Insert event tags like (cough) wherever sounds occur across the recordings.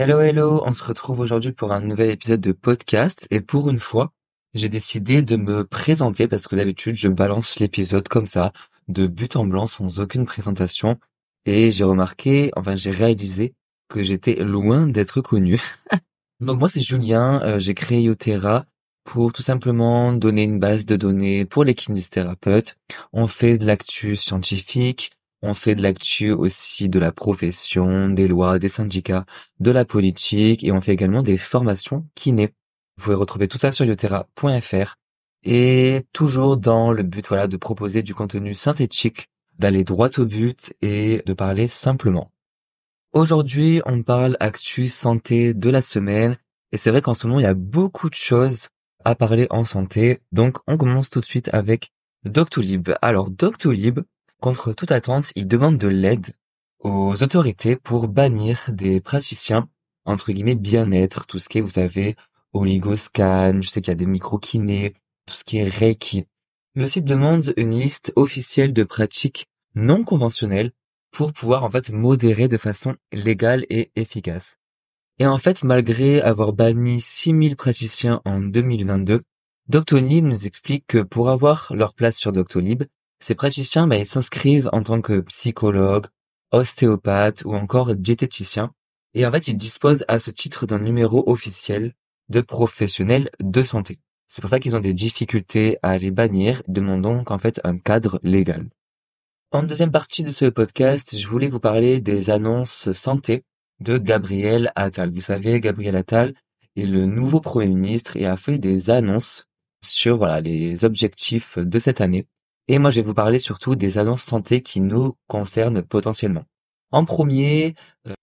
Hello hello, on se retrouve aujourd'hui pour un nouvel épisode de podcast et pour une fois, j'ai décidé de me présenter parce que d'habitude je balance l'épisode comme ça, de but en blanc sans aucune présentation et j'ai remarqué, enfin j'ai réalisé que j'étais loin d'être connu. (laughs) Donc moi c'est Julien, euh, j'ai créé Yotera pour tout simplement donner une base de données pour les kinésithérapeutes. On fait de l'actu scientifique, on fait de l'actu aussi de la profession, des lois, des syndicats, de la politique et on fait également des formations kiné. Vous pouvez retrouver tout ça sur yotera.fr et toujours dans le but voilà de proposer du contenu synthétique, d'aller droit au but et de parler simplement. Aujourd'hui, on parle actu santé de la semaine et c'est vrai qu'en ce moment, il y a beaucoup de choses à parler en santé. Donc, on commence tout de suite avec Doctolib. Alors, Doctolib, Contre toute attente, il demande de l'aide aux autorités pour bannir des praticiens entre guillemets bien-être, tout ce qui est, vous savez, oligoscan, je sais qu'il y a des micro-kinés, tout ce qui est reiki. Le site demande une liste officielle de pratiques non conventionnelles pour pouvoir en fait modérer de façon légale et efficace. Et en fait, malgré avoir banni 6000 praticiens en 2022, Doctolib nous explique que pour avoir leur place sur Doctolib, ces praticiens, bah, ils s'inscrivent en tant que psychologues, ostéopathes ou encore diététiciens. Et en fait, ils disposent à ce titre d'un numéro officiel de professionnels de santé. C'est pour ça qu'ils ont des difficultés à les bannir, demandant donc fait un cadre légal. En deuxième partie de ce podcast, je voulais vous parler des annonces santé de Gabriel Attal. Vous savez, Gabriel Attal est le nouveau Premier ministre et a fait des annonces sur voilà, les objectifs de cette année. Et moi, je vais vous parler surtout des annonces santé qui nous concernent potentiellement. En premier, euh,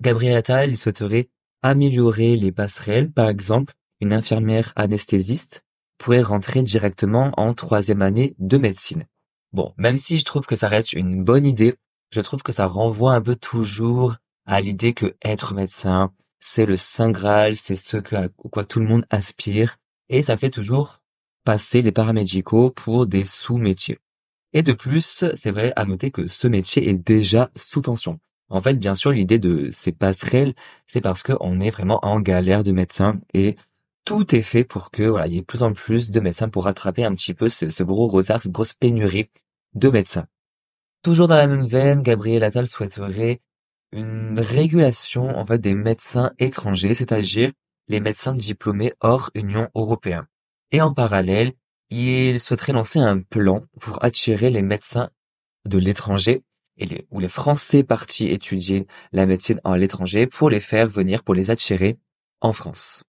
Gabriel Attal, il souhaiterait améliorer les passerelles. Par exemple, une infirmière anesthésiste pourrait rentrer directement en troisième année de médecine. Bon, même si je trouve que ça reste une bonne idée, je trouve que ça renvoie un peu toujours à l'idée que être médecin, c'est le saint graal, c'est ce que, à quoi tout le monde aspire, et ça fait toujours passer les paramédicaux pour des sous-métiers. Et de plus, c'est vrai à noter que ce métier est déjà sous tension. En fait, bien sûr, l'idée de ces passerelles, c'est parce qu'on est vraiment en galère de médecins et tout est fait pour que voilà, il y ait plus en plus de médecins pour rattraper un petit peu ce, ce gros retard, cette grosse pénurie de médecins. Toujours dans la même veine, Gabriel Attal souhaiterait une régulation en fait des médecins étrangers, c'est-à-dire les médecins diplômés hors Union européenne. Et en parallèle, il souhaiterait lancer un plan pour attirer les médecins de l'étranger et les, ou les Français partis étudier la médecine à l'étranger pour les faire venir, pour les attirer en France.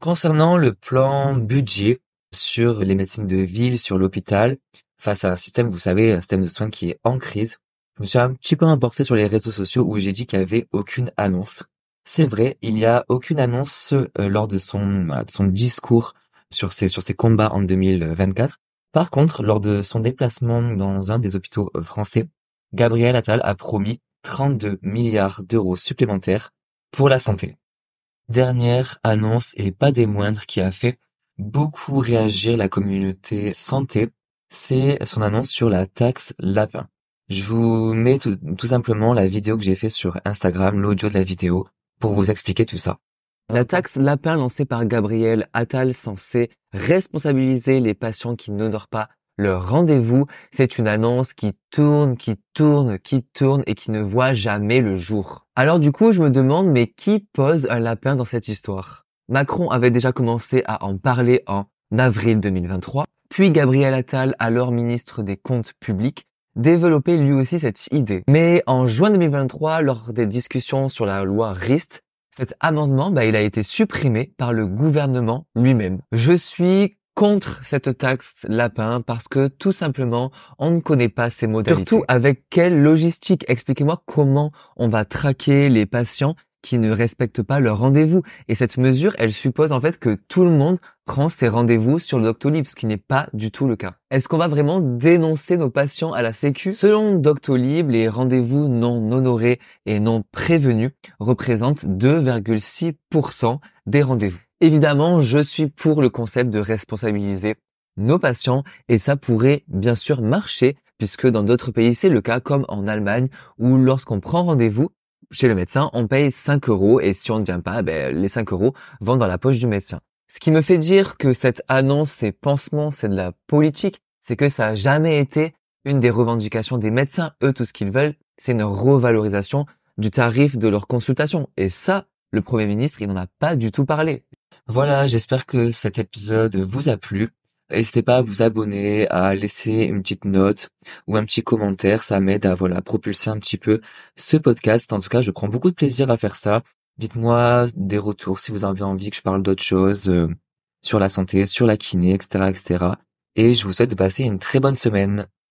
Concernant le plan budget sur les médecines de ville, sur l'hôpital, face à un système, vous savez, un système de soins qui est en crise, je me suis un petit peu importé sur les réseaux sociaux où j'ai dit qu'il n'y avait aucune annonce. C'est vrai, il n'y a aucune annonce euh, lors de son, de son discours sur ses, sur ses combats en 2024. Par contre, lors de son déplacement dans un des hôpitaux euh, français, Gabriel Attal a promis 32 milliards d'euros supplémentaires pour la santé. Dernière annonce et pas des moindres qui a fait beaucoup réagir la communauté santé, c'est son annonce sur la taxe lapin. Je vous mets tout, tout simplement la vidéo que j'ai fait sur Instagram, l'audio de la vidéo, pour vous expliquer tout ça. La taxe lapin lancée par Gabriel Attal censée responsabiliser les patients qui n'honorent pas leur rendez-vous, c'est une annonce qui tourne, qui tourne, qui tourne et qui ne voit jamais le jour. Alors du coup, je me demande, mais qui pose un lapin dans cette histoire? Macron avait déjà commencé à en parler en avril 2023, puis Gabriel Attal, alors ministre des Comptes publics, développait lui aussi cette idée. Mais en juin 2023, lors des discussions sur la loi RIST, cet amendement, bah, il a été supprimé par le gouvernement lui-même. Je suis contre cette taxe lapin parce que tout simplement, on ne connaît pas ces modalités. Surtout avec quelle logistique? Expliquez-moi comment on va traquer les patients qui ne respectent pas leur rendez-vous. Et cette mesure, elle suppose en fait que tout le monde prend ses rendez-vous sur le Doctolib, ce qui n'est pas du tout le cas. Est-ce qu'on va vraiment dénoncer nos patients à la Sécu? Selon Doctolib, les rendez-vous non honorés et non prévenus représentent 2,6% des rendez-vous. Évidemment, je suis pour le concept de responsabiliser nos patients et ça pourrait bien sûr marcher puisque dans d'autres pays c'est le cas comme en Allemagne où lorsqu'on prend rendez-vous, chez le médecin, on paye 5 euros et si on ne vient pas, ben, les 5 euros vont dans la poche du médecin. Ce qui me fait dire que cette annonce, ces pansements, c'est de la politique, c'est que ça a jamais été une des revendications des médecins. Eux, tout ce qu'ils veulent, c'est une revalorisation du tarif de leur consultation. Et ça, le Premier ministre, il n'en a pas du tout parlé. Voilà, j'espère que cet épisode vous a plu. N'hésitez pas à vous abonner, à laisser une petite note ou un petit commentaire. Ça m'aide à voilà propulser un petit peu ce podcast. En tout cas, je prends beaucoup de plaisir à faire ça. Dites-moi des retours si vous avez envie que je parle d'autres choses euh, sur la santé, sur la kiné, etc., etc. Et je vous souhaite de passer une très bonne semaine.